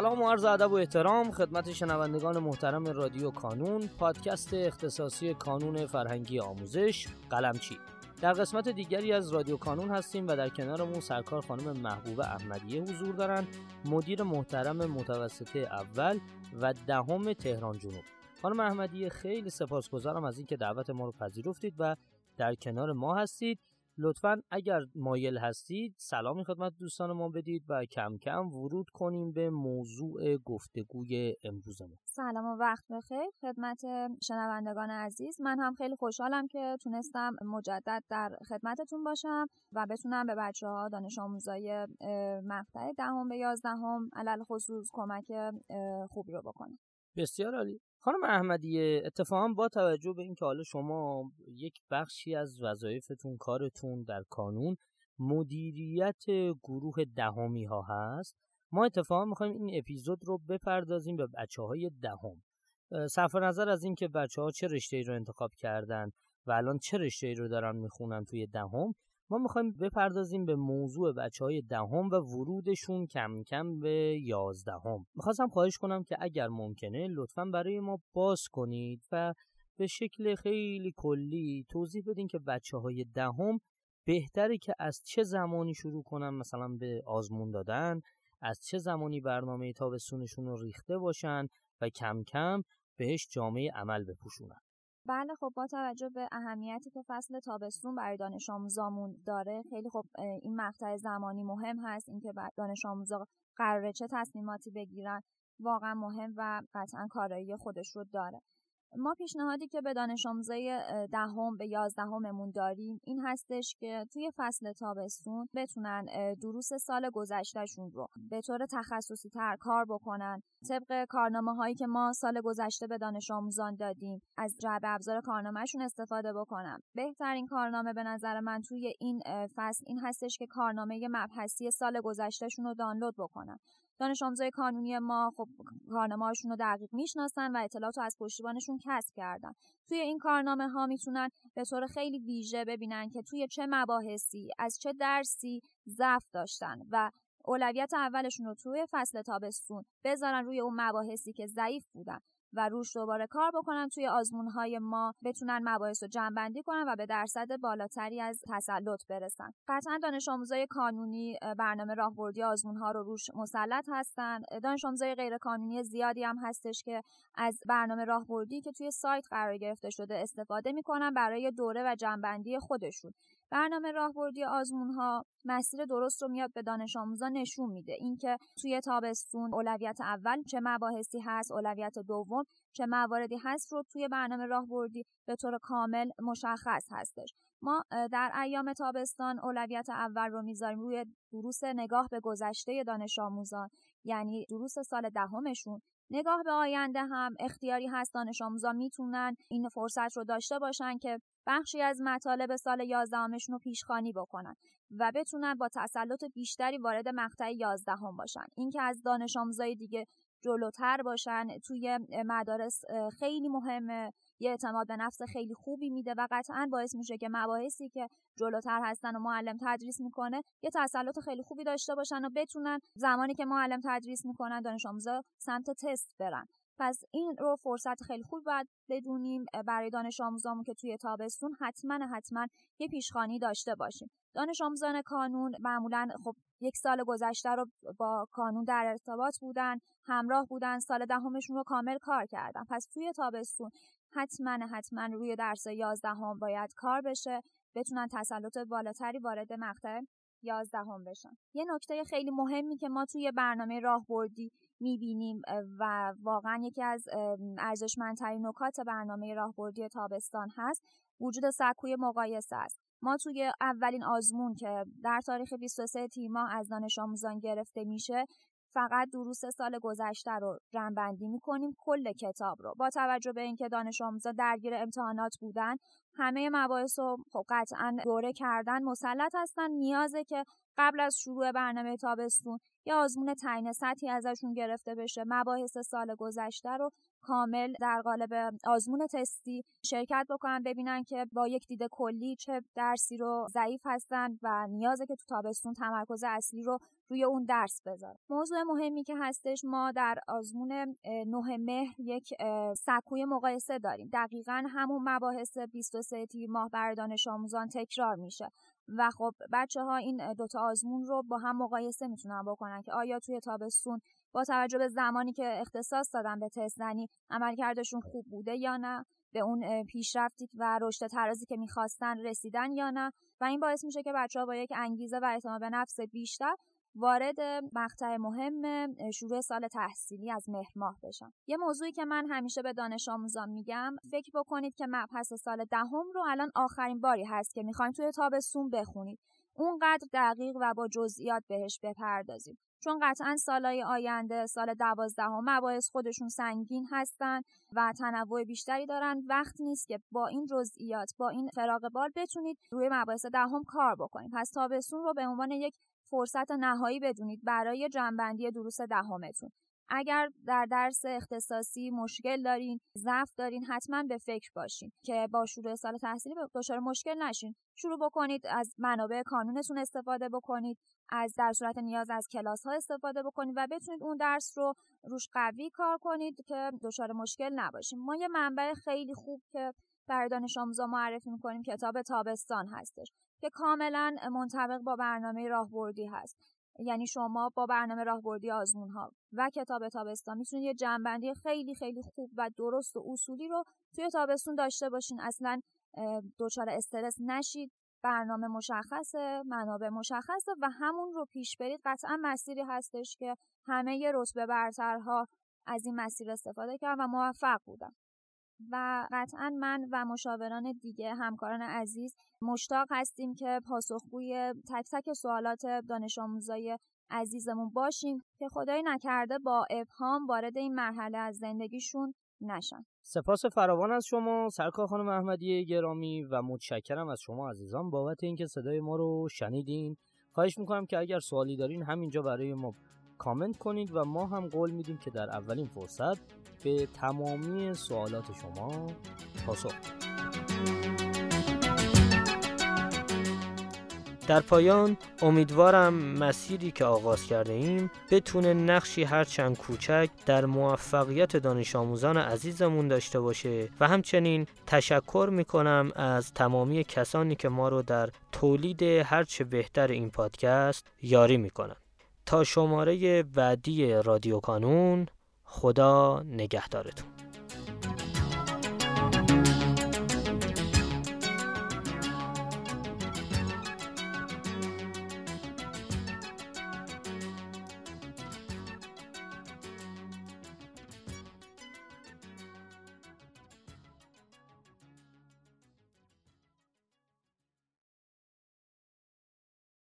سلام و عرض ادب و احترام خدمت شنوندگان محترم رادیو کانون پادکست اختصاصی کانون فرهنگی آموزش قلمچی. در قسمت دیگری از رادیو کانون هستیم و در کنارمون سرکار خانم محبوب احمدیه حضور دارند مدیر محترم متوسطه اول و دهم تهران جنوب. خانم احمدیه خیلی سپاسگزارم از اینکه دعوت ما رو پذیرفتید و در کنار ما هستید. لطفا اگر مایل هستید سلامی خدمت دوستان ما بدید و کم کم ورود کنیم به موضوع گفتگوی امروزمون. سلام و وقت بخیر خدمت شنوندگان عزیز. من هم خیلی خوشحالم که تونستم مجدد در خدمتتون باشم و بتونم به بچه ها دانش آموزای مقطع دهم به یازدهم علل خصوص کمک خوبی رو بکنم. بسیار عالی. خانم احمدیه اتفاقا با توجه به اینکه حالا شما یک بخشی از وظایفتون کارتون در کانون مدیریت گروه دهمی ها هست ما اتفاقا می‌خوایم این اپیزود رو بپردازیم به بچه های دهم صرف نظر از اینکه بچه ها چه رشته ای رو انتخاب کردن و الان چه رشته ای رو دارن می‌خونن توی دهم ما می‌خوایم بپردازیم به موضوع بچه های دهم و ورودشون کم کم به یازدهم. می‌خواستم خواهش کنم که اگر ممکنه لطفا برای ما باز کنید و به شکل خیلی کلی توضیح بدین که بچه های دهم بهتره که از چه زمانی شروع کنن مثلا به آزمون دادن از چه زمانی برنامه تابستونشون رو ریخته باشن و کم کم بهش جامعه عمل بپوشونن. بله خب با توجه به اهمیتی که فصل تابستون برای دانش آموزامون داره خیلی خب این مقطع زمانی مهم هست. اینکه دانش آموزا قراره چه تصمیماتی بگیرن واقعا مهم و قطعا کارایی خودش رو داره. ما پیشنهادی که به دانش آموزای دهم به یازدهممون داریم این هستش که توی فصل تابستون بتونن دروس سال گذشتهشون رو به طور تخصصی تر کار بکنن. طبق کارنامه هایی که ما سال گذشته به دانش آموزان دادیم از جعبه ابزار کارنامهشون استفاده بکنن بهترین کارنامه به نظر من توی این فصل این هستش که کارنامه مبحثی سال گذشتهشون رو دانلود بکنن. دانش آموزای کانونی ما خب کارنامه رو دقیق می‌شناسن و اطلاعات از پشتیبانشون کسب کردن. توی این کارنامه ها می‌تونن به طور خیلی ویژه ببینن که توی چه مباحثی از چه درسی ضعف داشتن و اولویت اولشون رو توی فصل تابستون بذارن روی اون مباحثی که ضعیف بودن. و روش دوباره کار بکنن توی آزمون های ما بتونن مباحث رو جمع کنن و به درصد بالاتری از تسلط برسن. قطعا دانش آموزای کانونی برنامه راهبردی آزمون ها رو روش مسلط هستن. دانش آموزای غیر کانونی زیادی هم هستش که از برنامه راهبردی که توی سایت قرار گرفته شده استفاده می‌کنن برای دوره و جنبندی خودشون. برنامه راهبردی آزمون ها مسیر درست رو میاد به دانش آموزان نشون میده. اینکه توی تابستون اولویت اول چه مباحثی هست اولویت دوم چه مواردی هست رو توی برنامه راهبردی به طور کامل مشخص هستش. ما در ایام تابستان اولویت اول رو می‌ذاریم روی دروس نگاه به گذشته دانش آموزان یعنی دروس سال دهمشون. نگاه به آینده هم اختیاری هست دانش آموزان می‌تونن این فرصت رو داشته باشن که بخشی از مطالب سال یازدهمشون رو پیشخانی بکنن و بتونن با تسلط بیشتری وارد مقطع یازدهم باشن. اینکه از دانش آموزای دیگه جلوتر باشن. توی مدارس خیلی مهمه. یه اعتماد به نفس خیلی خوبی میده و قطعا باعث میشه که مباحثی که جلوتر هستن و معلم تدریس می‌کنه یه تسلط خیلی خوبی داشته باشن و بتونن زمانی که معلم تدریس می‌کنن دانش آموزا سمت تست برن. پس این رو فرصت خیلی خوب باید بدونیم. برای دانش آموزامون که توی تابستون حتما حتما یه پیشخانی داشته باشیم. دانش آموزان کانون معمولا خب یک سال گذشته رو با کانون در ارتباط بودن همراه بودن سال دهمشون رو کامل کار کردن. پس توی تابستون حتما حتما روی درس یازدهم باید کار بشه بتونن تسلط بالاتری وارد مقطع یازدهم بشن. یه نکته خیلی مهمی که ما توی برنامه راهبردی می‌بینیم و واقعا یکی از ارزشمندترین نکات برنامه راهبردی تابستان هست وجود سکوی مقایسه است. ما توی اولین آزمون که در تاریخ 23 تیما از دانش آموزان گرفته میشه فقط دروس سال گذشته رو جنبندی می‌کنیم کل کتاب رو. با توجه به اینکه دانش آموزا درگیر امتحانات بودن همه مباحث رو خب قطعا دوره کردن مسلط هستن. نیازه که قبل از شروع برنامه تابستون یه آزمون تعیین سطحی ازشون گرفته بشه. مباحث سال گذشته رو کامل در قالب آزمون تستی شرکت بکنن ببینن که با یک دید کلی چه درسی رو ضعیف هستن و نیازه که تو تابستون تمرکز اصلی رو روی اون درس بذارن. موضوع مهمی که هستش ما در آزمون نه مهر یک سکوی مقایسه داریم. دقیقا همون مباحث 23 تیر ماه بر دانش آموزان تکرار میشه. و خب بچه ها این دوتا آزمون رو با هم مقایسه می‌تونن بکنن که آیا توی تابستون با توجه به زمانی که اختصاص دادن به تست زنی عملکردشون خوب بوده یا نه به اون پیشرفتی و رشد ترازی که می‌خواستن رسیدن یا نه؟ و این باعث میشه که بچه ها با یک انگیزه و اعتماد به نفس بیشتر وارد مقطع مهم شروع سال تحصیلی از مهر ماه بشن یه موضوعی که من همیشه به دانش آموزان میگم فکر بکنید که مبحث سال دهم رو الان آخرین باری هست که می‌خوایم توی تابستون بخونید. اونقدر دقیق و با جزئیات بهش بپردازیم چون قطعا سالهای آینده سال دوازدهم مباحث خودشون سنگین هستن و تنوع بیشتری دارن. وقت نیست که با این جزئیات با این فراغ بال بتونید روی مباحث دهم کار بکنید. پس تابستون رو به عنوان یک فرصت نهایی بدونید برای جنبندی دروس دهمتون. اگر در درس اختصاصی مشکل دارین ضعف دارین حتما به فکر باشین که با شروع سال تحصیلی دچار مشکل نشین. شروع بکنید از منابع کانونتون استفاده بکنید از در صورت نیاز از کلاس ها استفاده بکنید و بتونید اون درس رو روش قوی کار کنید که دچار مشکل نباشیم ما یه منبع خیلی خوب که برای دانش آموزا معرفی می‌کنیم کتاب تابستان هستش که کاملا منطبق با برنامه راهبردی هست. یعنی شما با برنامه راهبردی آزمون ها و کتاب تابستان می‌تونید یه جنبندی خیلی خیلی خوب و درست و اصولی رو توی تابستون داشته باشین. اصلا دچار استرس نشید برنامه مشخصه منابع مشخصه و همون رو پیش برید. قطعا مسیری هستش که همه رتبه برترها از این مسیر استفاده کرد و موفق بودن. و قطعا من و مشاوران دیگه همکاران عزیز مشتاق هستیم که پاسخگوی تک تک سوالات دانش آموزای عزیزمون باشیم که خدای نکرده با ابهام وارد این مرحله از زندگیشون نشن. سپاس فراوان از شما سرکار خانم احمدی گرامی و متشکرم از شما عزیزان بابت اینکه صدای ما رو شنیدین. خواهش می‌کنم که اگر سوالی دارین همینجا برای ما کامنت کنید و ما هم قول میدیم که در اولین فرصت به تمامی سوالات شما پاسخ در پایان امیدوارم مسیری که آغاز کرده ایم بتونه نقشی هرچند کوچک در موفقیت دانش آموزان عزیزمون داشته باشه و همچنین تشکر می‌کنم از تمامی کسانی که ما رو در تولید هرچه بهتر این پادکست یاری می‌کنن تا شماره بعدی رادیو کانون خدا نگهدارتون.